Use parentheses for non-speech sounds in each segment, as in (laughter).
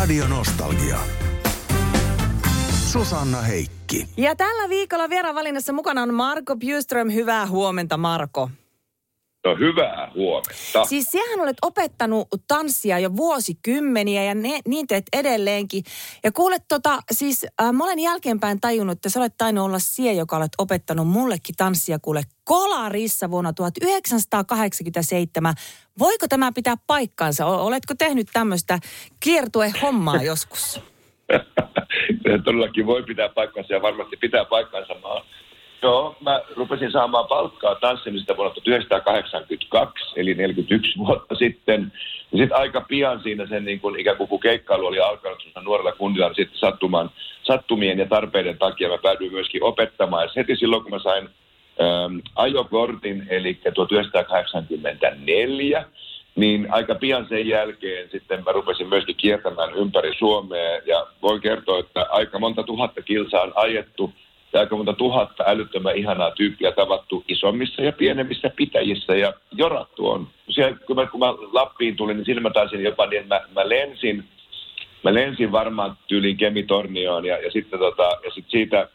Radio Nostalgia. Susanna Heikki. Ja tällä viikolla vieraan valinnassa mukana on Marko Bjuström. Hyvää huomenta, Marko. No hyvää huomenta. Siis sähän olet opettanut tanssia jo vuosikymmeniä ja ne, niin teet edelleenkin. Ja kuulet tota, siis äh, mä olen jälkeenpäin tajunnut, että sä olet tainnut olla sie, joka olet opettanut mullekin tanssia kuule Kolarissa vuonna 1987. Voiko tämä pitää paikkaansa? Oletko tehnyt tämmöistä kiertue-hommaa (laughs) joskus? Se todellakin voi pitää paikkansa ja varmasti pitää paikkansa. Mä, oon- joo, mä rupesin saamaan palkkaa tanssimisesta vuonna 1982, eli 41 vuotta sitten. Ja sitten aika pian siinä sen niin kun ikään kuin kun keikkailu oli alkanut nuorella kundilla, niin sitten sattuman, sattumien ja tarpeiden takia mä päädyin myöskin opettamaan. Ja heti silloin, kun mä sain ähm, ajokortin, eli 1984, niin aika pian sen jälkeen sitten mä rupesin myöskin kiertämään ympäri Suomea ja voin kertoa, että aika monta tuhatta kilsaa on ajettu ja aika monta tuhatta älyttömän ihanaa tyyppiä tavattu isommissa ja pienemmissä pitäjissä ja jorattu on. Siellä, kun, mä, kun mä Lappiin tulin, niin silloin mä taisin jopa niin, että mä, mä lensin mä lensin varmaan tyyliin Kemitornioon ja, ja sitten tota, ja sit siitä ää,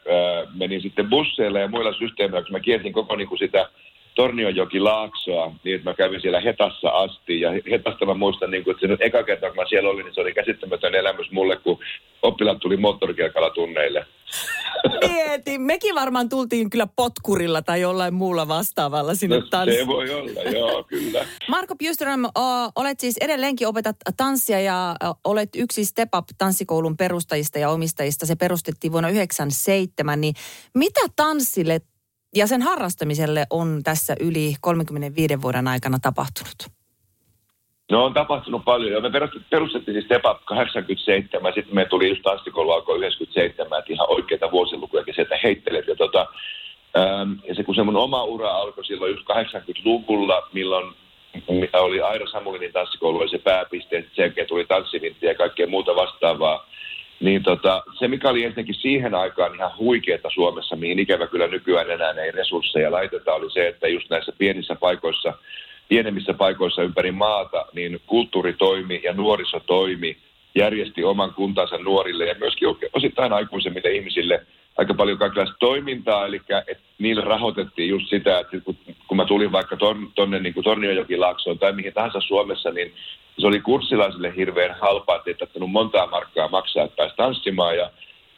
menin sitten busseilla ja muilla systeemeillä, kun mä kiersin koko niin kuin sitä Tornionjoki Laaksoa, niin että mä kävin siellä Hetassa asti. Ja Hetasta mä muistan, niin kuin, että se nyt eka kerta, kun mä siellä olin, niin se oli käsittämätön elämys mulle, kun oppilaat tuli moottorikelkalla tunneille. Mieti, mekin varmaan tultiin kyllä potkurilla tai jollain muulla vastaavalla sinne No, tanssiin. se voi olla, joo, kyllä. Marko Bjuström, o, olet siis edelleenkin opetat tanssia ja olet yksi Step Up tanssikoulun perustajista ja omistajista. Se perustettiin vuonna 1997. Niin mitä tanssille ja sen harrastamiselle on tässä yli 35 vuoden aikana tapahtunut? No on tapahtunut paljon. Ja me perustettiin, siis Step Up 87, sitten me tuli just tanssikoulu alkoi 97, että ihan oikeita vuosilukuja sieltä heittelet. Ja, tota, ähm, ja se kun se mun oma ura alkoi silloin just 80-luvulla, milloin mikä oli Aira Samulinin tanssikoulu, oli se pääpiste, sen jälkeen tuli tanssivintti ja kaikkea muuta vastaavaa. Niin tota, se, mikä oli ensinnäkin siihen aikaan ihan huikeeta Suomessa, mihin ikävä kyllä nykyään enää ei resursseja laiteta, oli se, että just näissä pienissä paikoissa, pienemmissä paikoissa ympäri maata, niin kulttuuri toimi ja nuoriso toimi, järjesti oman kuntansa nuorille ja myöskin osittain aikuisemmille ihmisille aika paljon kaikenlaista toimintaa, eli niillä rahoitettiin just sitä, että kun, mä tulin vaikka ton, tonne niin kuin Tornionjokilaaksoon tai mihin tahansa Suomessa, niin se oli kurssilaisille hirveän halpaa, että ei tarvinnut montaa markkaa maksaa, että pääsi tanssimaan ja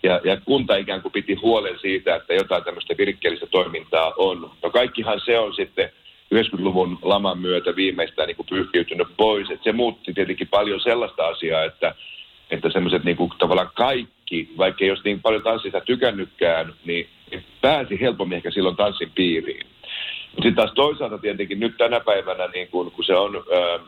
ja, ja kunta ikään kuin piti huolen siitä, että jotain tämmöistä virkkeellistä toimintaa on. No kaikkihan se on sitten 90-luvun laman myötä viimeistään niin pyyhkiytynyt pois. Et se muutti tietenkin paljon sellaista asiaa, että, että semmoiset niin kuin tavallaan kaikki, vaikka ei olisi niin paljon tanssista tykännytkään, niin pääsi helpommin ehkä silloin tanssin piiriin. Sitten taas toisaalta tietenkin nyt tänä päivänä, niin kun, kun se on ää,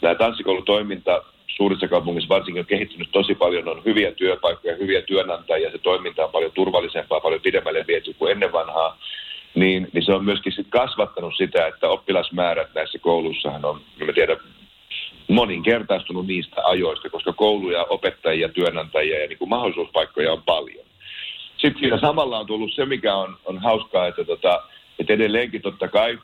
tämä tanssikoulutoiminta suurissa kaupungissa varsinkin on kehittynyt tosi paljon, on hyviä työpaikkoja, hyviä työnantajia, se toiminta on paljon turvallisempaa, paljon pidemmälle viety kuin ennen vanhaa, niin, niin se on myöskin sit kasvattanut sitä, että oppilasmäärät näissä kouluissahan on, en mä tiedä, moninkertaistunut niistä ajoista, koska kouluja, opettajia, työnantajia ja niin kuin mahdollisuuspaikkoja on paljon. Sitten siinä samalla on tullut se, mikä on, on hauskaa, että, tota, että edelleenkin totta kai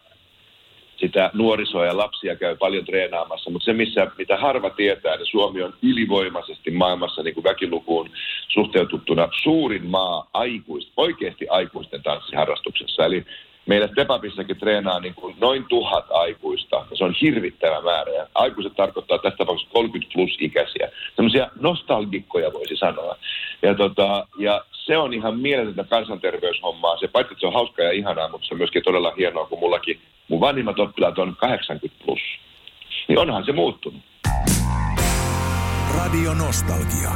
sitä nuorisoa ja lapsia käy paljon treenaamassa, mutta se, missä, mitä harva tietää, niin Suomi on ylivoimaisesti maailmassa niin kuin väkilukuun suhteutettuna suurin maa aikuist, oikeasti aikuisten tanssiharrastuksessa. Eli meillä Stepapissakin treenaa niin kuin noin tuhat aikuista, ja se on hirvittävä määrä. Ja aikuiset tarkoittaa tässä tapauksessa 30 plus ikäisiä. Sellaisia nostalgikkoja voisi sanoa. Ja, tota, ja se on ihan mieletöntä kansanterveyshommaa. Se paitsi, että se on hauskaa ja ihanaa, mutta se on myöskin todella hienoa, kun mullakin mun vanhimmat oppilaat on 80 plus. Niin onhan se muuttunut. Radio Nostalgia.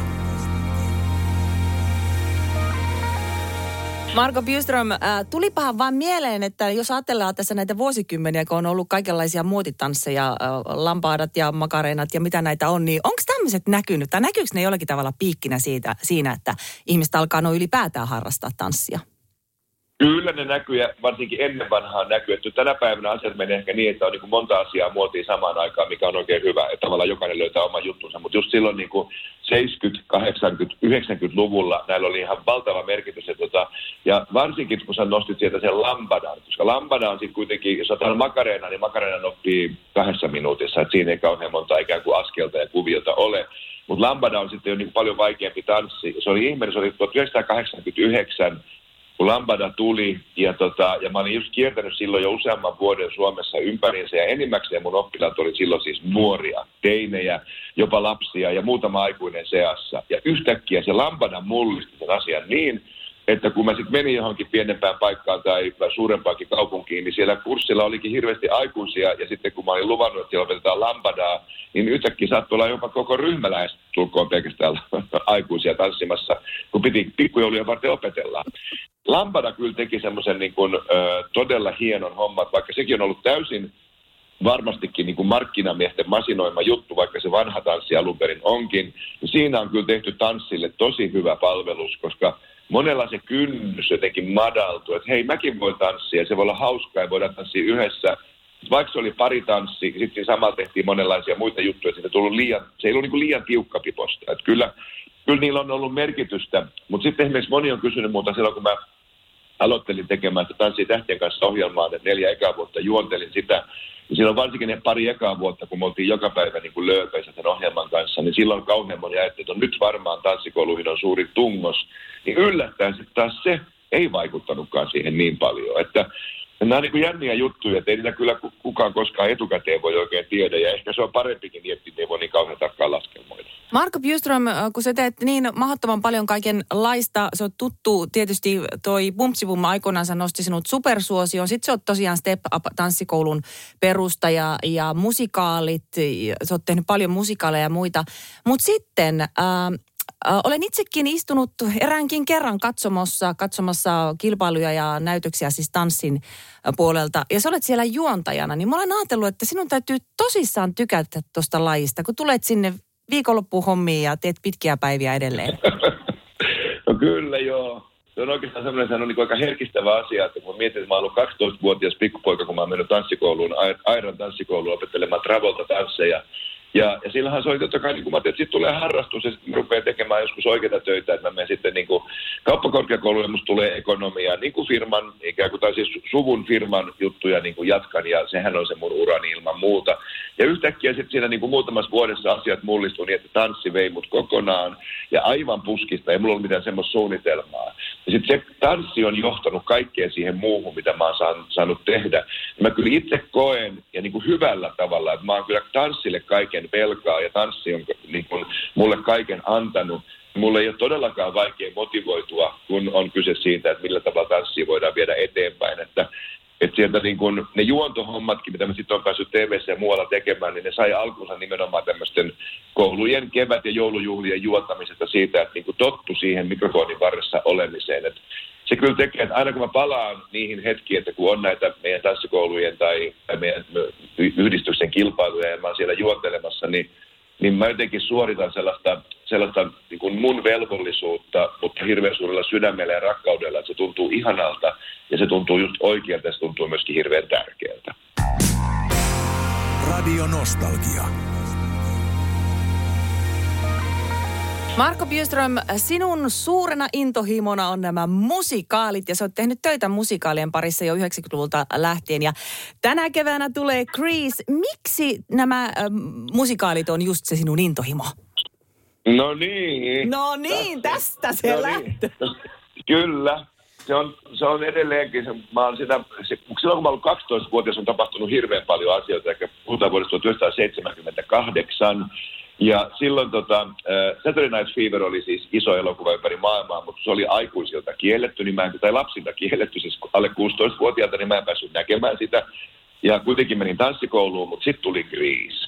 Marko Bjuström, äh, tulipahan vaan mieleen, että jos ajatellaan tässä näitä vuosikymmeniä, kun on ollut kaikenlaisia muotitansseja, äh, lampaadat ja makareenat ja mitä näitä on, niin onko tämmöiset näkynyt? Tai näkyykö ne jollakin tavalla piikkinä siitä, siinä, että ihmiset alkaa noin ylipäätään harrastaa tanssia? Kyllä ne näkyy ja varsinkin ennen vanhaa näkyy. Että tänä päivänä asiat menee ehkä niin, että on niin kuin monta asiaa muotiin samaan aikaan, mikä on oikein hyvä. Että tavallaan jokainen löytää oman juttunsa. Mutta just silloin niin kuin 70, 80, 90-luvulla näillä oli ihan valtava merkitys. Ja, tota, ja varsinkin kun sä nostit sieltä sen lambadan, koska lambada on sitten kuitenkin, jos otetaan makareena, niin makareena oppii kahdessa minuutissa, että siinä ei kauhean monta ikään kuin askelta ja kuviota ole. Mutta lambada on sitten jo niin paljon vaikeampi tanssi. Se oli ihminen, se oli 1989 kun Lambada tuli, ja, tota, ja mä olin just kiertänyt silloin jo useamman vuoden Suomessa ympäriinsä, ja enimmäkseen mun oppilaat oli silloin siis nuoria, teinejä, jopa lapsia ja muutama aikuinen seassa. Ja yhtäkkiä se Lambada mullisti sen asian niin, että kun mä sitten menin johonkin pienempään paikkaan tai, suurempaankin kaupunkiin, niin siellä kurssilla olikin hirveästi aikuisia, ja sitten kun mä olin luvannut, että siellä opetetaan lambadaa, niin yhtäkkiä saattoi olla jopa koko ryhmä lähes tulkoon pelkästään (laughs) aikuisia tanssimassa, kun piti pikkujoulujen varten opetella. Lambada kyllä teki semmoisen niin kuin, ö, todella hienon homman, vaikka sekin on ollut täysin varmastikin niin kuin markkinamiesten masinoima juttu, vaikka se vanha tanssi alun perin onkin, niin siinä on kyllä tehty tanssille tosi hyvä palvelus, koska monella se kynnys jotenkin madaltuu, että hei mäkin voin tanssia, se voi olla hauskaa ja voidaan tanssia yhdessä. Vaikka se oli pari tanssi, sitten samalla tehtiin monenlaisia muita juttuja, että tullut liian, se ei ollut niin liian tiukka piposta. Että kyllä, kyllä niillä on ollut merkitystä, mutta sitten esimerkiksi moni on kysynyt muuta silloin, kun mä aloittelin tekemään Tanssi tähtien kanssa ohjelmaa, että neljä ekaa vuotta juontelin sitä. Ja silloin varsinkin ne pari ekaa vuotta, kun me oltiin joka päivä niin kuin lööpeissä sen ohjelman kanssa, niin silloin kauhean moni ajatteli, että nyt varmaan tanssikouluihin on suuri tungos. Niin yllättäen sitten taas se ei vaikuttanutkaan siihen niin paljon. Että nämä on niin jänniä juttuja, että ei niitä kyllä kukaan koskaan etukäteen voi oikein tiedä. Ja ehkä se on parempikin niin, että ei voi niin kauhean tarkkaan laskelmoida. Marko Bjuström, äh, kun sä teet niin mahdottoman paljon kaikenlaista, se on tuttu, tietysti toi Bumpsibum aikoinaan nosti sinut supersuosioon, sitten se on tosiaan Step Up-tanssikoulun perustaja ja musikaalit, sä oot tehnyt paljon musikaaleja ja muita, mutta sitten... Äh, olen itsekin istunut eräänkin kerran katsomassa, katsomassa kilpailuja ja näytöksiä siis tanssin puolelta. Ja sä olet siellä juontajana, niin mä olen ajatellut, että sinun täytyy tosissaan tykätä tuosta lajista, kun tulet sinne viikonloppuhommiin ja teet pitkiä päiviä edelleen? (laughs) no kyllä joo. Se on oikeastaan semmoinen, se on niin aika herkistävä asia, että kun mietin, että mä olen ollut 12-vuotias pikkupoika, kun mä oon mennyt tanssikouluun, Airan tanssikouluun opettelemaan Travolta tansseja, ja, ja sillähän se oli totta kai, niin kuin mä että sitten tulee harrastus ja sitten rupeaa tekemään joskus oikeita töitä, että mä menen sitten niin kuin kauppakorkeakouluun ja musta tulee ekonomia, niin kuin firman, ikään kuin, tai siis suvun firman juttuja niin kuin jatkan ja sehän on se mun urani ilman muuta. Ja yhtäkkiä sitten siinä niin kuin muutamassa vuodessa asiat mullistuu niin, että tanssi vei mut kokonaan ja aivan puskista, ei mulla ollut mitään semmoista suunnitelmaa. Ja sitten se tanssi on johtanut kaikkeen siihen muuhun, mitä mä oon saanut tehdä. Ja mä kyllä itse koen ja niin kuin hyvällä tavalla, että mä oon kyllä tanssille kaiken kaiken velkaa ja tanssi on niin kuin, mulle kaiken antanut. Mulle ei ole todellakaan vaikea motivoitua, kun on kyse siitä, että millä tavalla tanssia voidaan viedä eteenpäin. Että, että sieltä niin kun, ne juontohommatkin, mitä mä sitten on päässyt tv ja muualla tekemään, niin ne sai alkunsa nimenomaan tämmöisten koulujen kevät- ja joulujuhlien juottamisesta siitä, että niin tottu siihen mikrofonin varressa olemiseen. Että se kyllä tekee, että aina kun mä palaan niihin hetkiin, että kun on näitä meidän tanssikoulujen tai, tai meidän yhdistyksen kilpailuja ja mä oon siellä juontelemassa, niin, niin mä jotenkin suoritan sellaista, sellaista niin kuin mun velvollisuutta, mutta hirveän suurella sydämellä ja rakkaudella, että se tuntuu ihanalta ja se tuntuu just oikealta ja se tuntuu myöskin hirveän tärkeältä. Radio Nostalgia. Marko Björström, sinun suurena intohimona on nämä musikaalit ja sä oot tehnyt töitä musikaalien parissa jo 90-luvulta lähtien ja tänä keväänä tulee Grease. Miksi nämä äh, musikaalit on just se sinun intohimo? No niin. No niin, tästä se no niin. Kyllä. Se on, se on edelleenkin, se, mä olen sitä, se, silloin kun mä ollut 12-vuotias on tapahtunut hirveän paljon asioita, ehkä puhutaan vuodesta 1978, ja silloin tota, uh, Saturday Night Fever oli siis iso elokuva ympäri maailmaa, mutta se oli aikuisilta kielletty, niin mä en, tai lapsilta kielletty, siis alle 16-vuotiaalta, niin mä en päässyt näkemään sitä. Ja kuitenkin menin tanssikouluun, mutta sitten tuli Grease.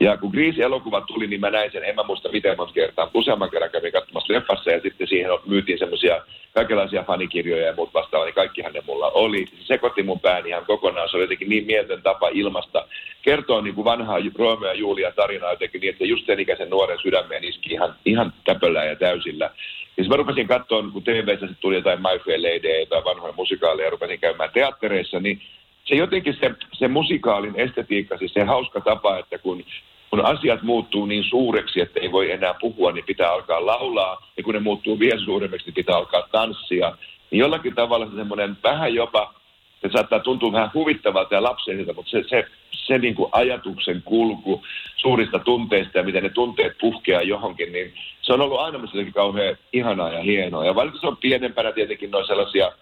Ja kun Grease-elokuva tuli, niin mä näin sen, en mä muista miten monta kertaa. Useamman kerran kävin katsomassa leffassa ja sitten siihen myytiin semmoisia kaikenlaisia fanikirjoja ja muut vastaavaa, niin kaikkihan ne mulla oli. Se sekoitti mun pääni ihan kokonaan. Se oli jotenkin niin mieltön tapa ilmasta kertoa niin kuin vanhaa Romeo ja Julia tarinaa jotenkin niin, että just sen ikäisen nuoren sydämeen iski ihan, ihan täpöllä ja täysillä. Ja siis mä rupesin katsoa, kun TV-ssä tulee jotain My Fair Lady tai vanhoja musikaaleja ja rupesin käymään teattereissa, niin se jotenkin se, se musikaalin estetiikka, siis se hauska tapa, että kun kun asiat muuttuu niin suureksi, että ei voi enää puhua, niin pitää alkaa laulaa. Ja kun ne muuttuu vielä suuremmiksi, niin pitää alkaa tanssia. Niin jollakin tavalla se semmoinen vähän jopa, se saattaa tuntua vähän huvittavalta ja lapselliselta, mutta se, se, se niin kuin ajatuksen kulku suurista tunteista ja miten ne tunteet puhkeaa johonkin, niin se on ollut aina kauhean ihanaa ja hienoa. Ja vaikka se on pienempänä tietenkin noin sellaisia,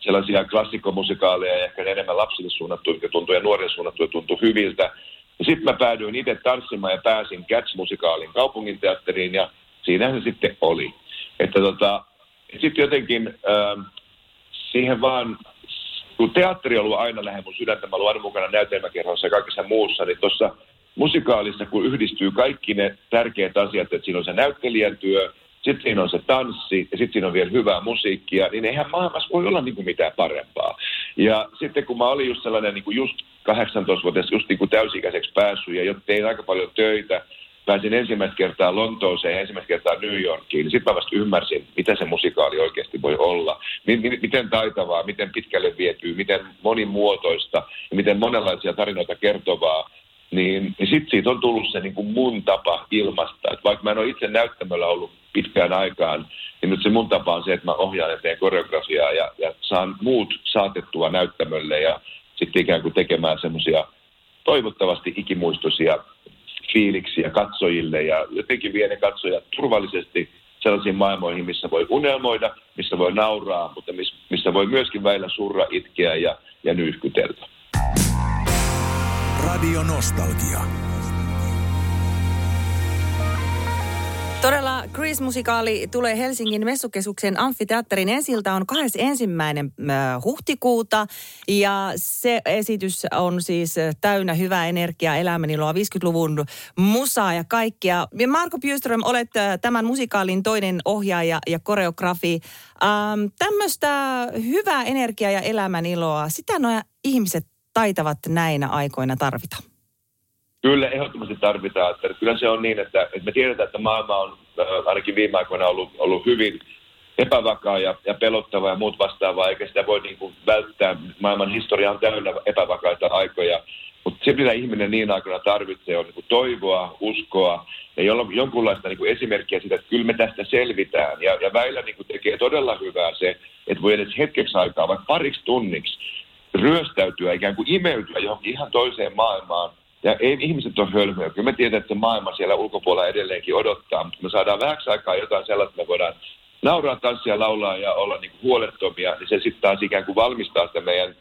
sellaisia klassikkomusikaaleja ja ehkä enemmän lapsille suunnattu, mikä tuntuu ja nuorille suunnattu ja tuntuu hyviltä. Sitten mä päädyin itse tanssimaan ja pääsin Cats-musikaalin kaupunginteatteriin ja siinä se sitten oli. Että tota, sitten jotenkin äh, siihen vaan, kun teatteri on ollut aina lähellä mun sydäntä, mä aina mukana näytelmäkerhoissa ja kaikessa muussa, niin tuossa musikaalissa, kun yhdistyy kaikki ne tärkeät asiat, että siinä on se näyttelijän työ, sitten siinä on se tanssi ja sitten siinä on vielä hyvää musiikkia, niin eihän maailmassa voi olla niin kuin mitään parempaa. Ja sitten kun mä olin just sellainen niin kuin just 18-vuotias, just niin kuin täysikäiseksi päässyt ja tein aika paljon töitä, pääsin ensimmäistä kertaa Lontooseen ja ensimmäistä kertaa New Yorkiin, niin sitten mä vasta ymmärsin, mitä se musikaali oikeasti voi olla. Miten taitavaa, miten pitkälle vietyy, miten monimuotoista ja miten monenlaisia tarinoita kertovaa niin, sitten siitä on tullut se niin kuin mun tapa ilmasta. Et vaikka mä en ole itse näyttämöllä ollut pitkään aikaan, niin nyt se mun tapa on se, että mä ohjaan ja teen koreografiaa ja, ja saan muut saatettua näyttämölle ja sitten ikään kuin tekemään semmoisia toivottavasti ikimuistoisia fiiliksiä katsojille ja jotenkin vie ne katsojat turvallisesti sellaisiin maailmoihin, missä voi unelmoida, missä voi nauraa, mutta missä voi myöskin väillä surra, itkeä ja, ja nyyhkytellä. Radio Nostalgia. Todella Grease-musikaali tulee Helsingin messukeskuksen amfiteatterin ensiltä on 21. huhtikuuta ja se esitys on siis täynnä hyvää energiaa, elämäniloa, 50-luvun musaa ja kaikkea. Marko Bjurström, olet tämän musikaalin toinen ohjaaja ja koreografi. Ähm, tämmöistä hyvää energiaa ja elämäniloa, sitä nuo ihmiset taitavat näinä aikoina tarvita? Kyllä, ehdottomasti tarvitaan. Että kyllä se on niin, että, että me tiedetään, että maailma on äh, ainakin viime aikoina ollut, ollut hyvin epävakaa ja, ja pelottava ja muut vastaavaa, eikä sitä voi niin kuin välttää. Maailman historia on täynnä epävakaita aikoja, mutta se, mitä ihminen niin aikoina tarvitsee, on niin kuin toivoa, uskoa ja jonkunlaista niin kuin esimerkkiä siitä, että kyllä me tästä selvitään. Ja, ja väillä niin kuin tekee todella hyvää se, että voi edes hetkeksi aikaa, vaikka pariksi tunniksi, ryöstäytyä, ikään kuin imeytyä johonkin ihan toiseen maailmaan. Ja ei ihmiset ole hölmöjä. Kyllä me tiedetään, että maailma siellä ulkopuolella edelleenkin odottaa, mutta me saadaan vähäksi aikaa jotain sellaista, me voidaan nauraa, tanssia, laulaa ja olla niin kuin huolettomia, niin se sitten taas ikään kuin valmistaa sitä meidän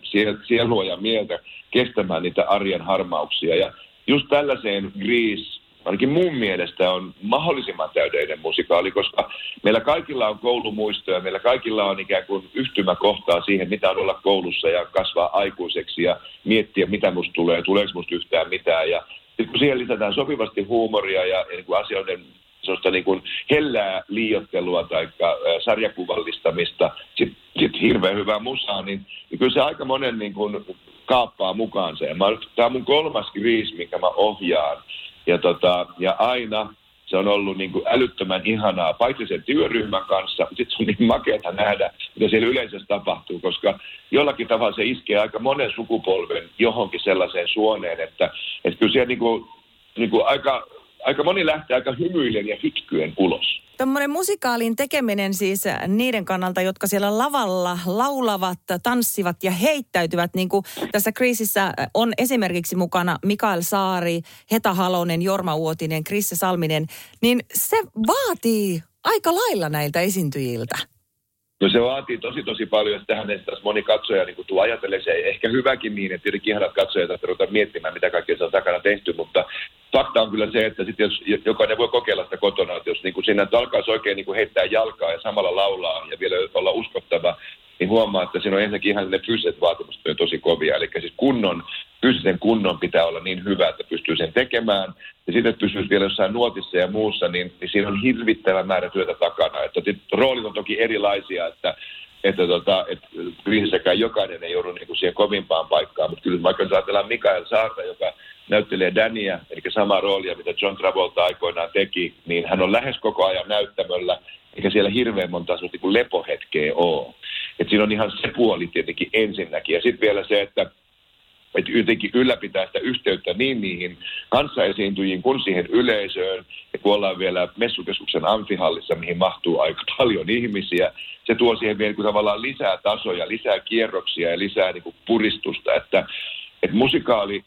sielua ja mieltä kestämään niitä arjen harmauksia. Ja just tällaiseen Grease ainakin mun mielestä on mahdollisimman täydellinen musikaali, koska meillä kaikilla on koulumuistoja, meillä kaikilla on ikään kuin yhtymäkohtaa siihen, mitä on olla koulussa ja kasvaa aikuiseksi ja miettiä, mitä musta tulee, tuleeko musta yhtään mitään. Ja sitten kun siihen lisätään sopivasti huumoria ja, ja niin kuin asioiden sellaista niin kuin hellää liiottelua tai sarjakuvallistamista, sitten sit hirveän hyvää musaa, niin, niin kyllä se aika monen niin kuin kaappaa mukaansa. Tämä on mun kolmas kriisi, minkä mä ohjaan. Ja, tota, ja aina se on ollut niin kuin älyttömän ihanaa, paitsi sen työryhmän kanssa, sitten on niin makeata nähdä, mitä siellä yleensä tapahtuu, koska jollakin tavalla se iskee aika monen sukupolven johonkin sellaiseen suoneen, että, että kyllä siellä niin kuin, niin kuin aika, aika moni lähtee aika hymyillen ja hitkyen ulos. Tuommoinen musikaalin tekeminen siis niiden kannalta, jotka siellä lavalla laulavat, tanssivat ja heittäytyvät, niin kuin tässä kriisissä on esimerkiksi mukana Mikael Saari, Heta Halonen, Jorma Uotinen, Krisse Salminen, niin se vaatii aika lailla näiltä esiintyjiltä. No se vaatii tosi tosi paljon, että tähän taas moni katsoja niin tuo ajattelee se ehkä hyväkin niin, että tietenkin ihanat katsojat, että miettimään, mitä kaikkea se on takana tehty, mutta fakta on kyllä se, että sit jos jokainen voi kokeilla sitä kotona, että jos niin kuin siinä alkaisi oikein niin kuin heittää jalkaa ja samalla laulaa ja vielä olla uskottava, niin huomaa, että siinä on ensinnäkin ihan ne fyysiset vaatimukset on tosi kovia. Eli siis kunnon, fyysisen kunnon pitää olla niin hyvä, että pystyy sen tekemään. Ja sitten, että pysyisi vielä jossain nuotissa ja muussa, niin, niin siinä on hirvittävä määrä työtä takana. Että roolit on toki erilaisia, että että, tota, että kriisissäkään jokainen ei joudu niin kuin siihen kovimpaan paikkaan, mutta kyllä vaikka ajatellaan Mikael Saarta, joka näyttelee Dania, eli samaa roolia, mitä John Travolta aikoinaan teki, niin hän on lähes koko ajan näyttämöllä, eikä siellä hirveän monta niin lepohetkeä ole. Et siinä on ihan se puoli tietenkin ensinnäkin. Ja sitten vielä se, että että jotenkin ylläpitää sitä yhteyttä niin niihin kanssaesiintyjiin kuin siihen yleisöön. Ja kun ollaan vielä messukeskuksen amfihallissa, mihin mahtuu aika paljon ihmisiä, se tuo siihen vielä tavallaan lisää tasoja, lisää kierroksia ja lisää niin kuin puristusta, että, että musikaali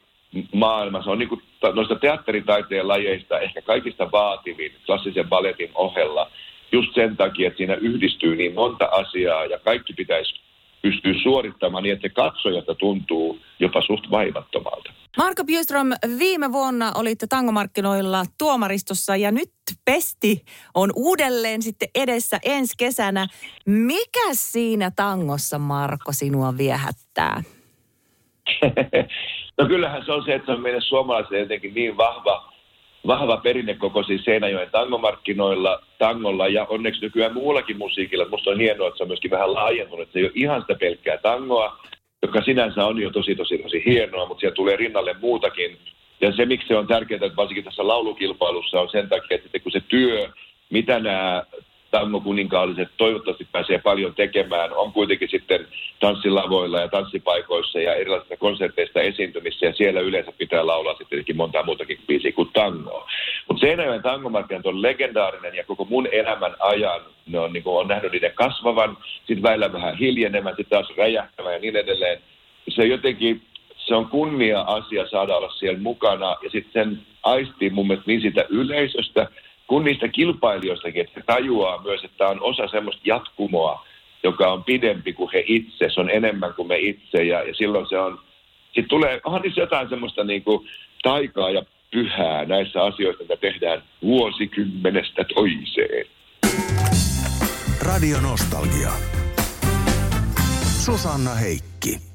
maailmassa on niin kuin noista teatteritaiteen lajeista ehkä kaikista vaativin klassisen balletin ohella just sen takia, että siinä yhdistyy niin monta asiaa ja kaikki pitäisi pystyä suorittamaan niin, että se katsojasta tuntuu jopa suht vaivattomalta. Marko Bjöström, viime vuonna olitte tangomarkkinoilla tuomaristossa ja nyt pesti on uudelleen sitten edessä ensi kesänä. Mikä siinä tangossa, Marko, sinua viehättää? (laughs) no kyllähän se on se, että se on meidän suomalaisille jotenkin niin vahva, vahva perinne koko siis Seinäjoen tangomarkkinoilla, tangolla ja onneksi nykyään muullakin musiikilla. Musta on hienoa, että se on myöskin vähän laajentunut, se ei ole ihan sitä pelkkää tangoa, joka sinänsä on jo tosi, tosi, tosi hienoa, mutta siellä tulee rinnalle muutakin. Ja se, miksi se on tärkeää, että varsinkin tässä laulukilpailussa on sen takia, että kun se työ, mitä nämä tango-kuninkaalliset toivottavasti pääsee paljon tekemään, on kuitenkin sitten tanssilavoilla ja tanssipaikoissa ja erilaisista konserteista esiintymissä ja siellä yleensä pitää laulaa sitten monta muutakin biisiä kuin tangoa. Mutta Seinäjoen tangomarkkinat on legendaarinen ja koko mun elämän ajan ne on, niin on nähnyt niiden kasvavan, sitten väillä vähän hiljenemään, sitten taas räjähtämään ja niin edelleen. Se jotenkin, se on kunnia-asia saada olla siellä mukana ja sitten sen aistii mun mielestä niin sitä yleisöstä, kun niistä kilpailijoistakin, että tajuaa myös, että on osa semmoista jatkumoa, joka on pidempi kuin he itse, se on enemmän kuin me itse ja, ja silloin se on, sitten tulee, onhan niissä jotain semmoista niin kuin taikaa ja pyhää näissä asioissa, mitä tehdään vuosikymmenestä toiseen. Radio Nostalgia. Susanna Heikki.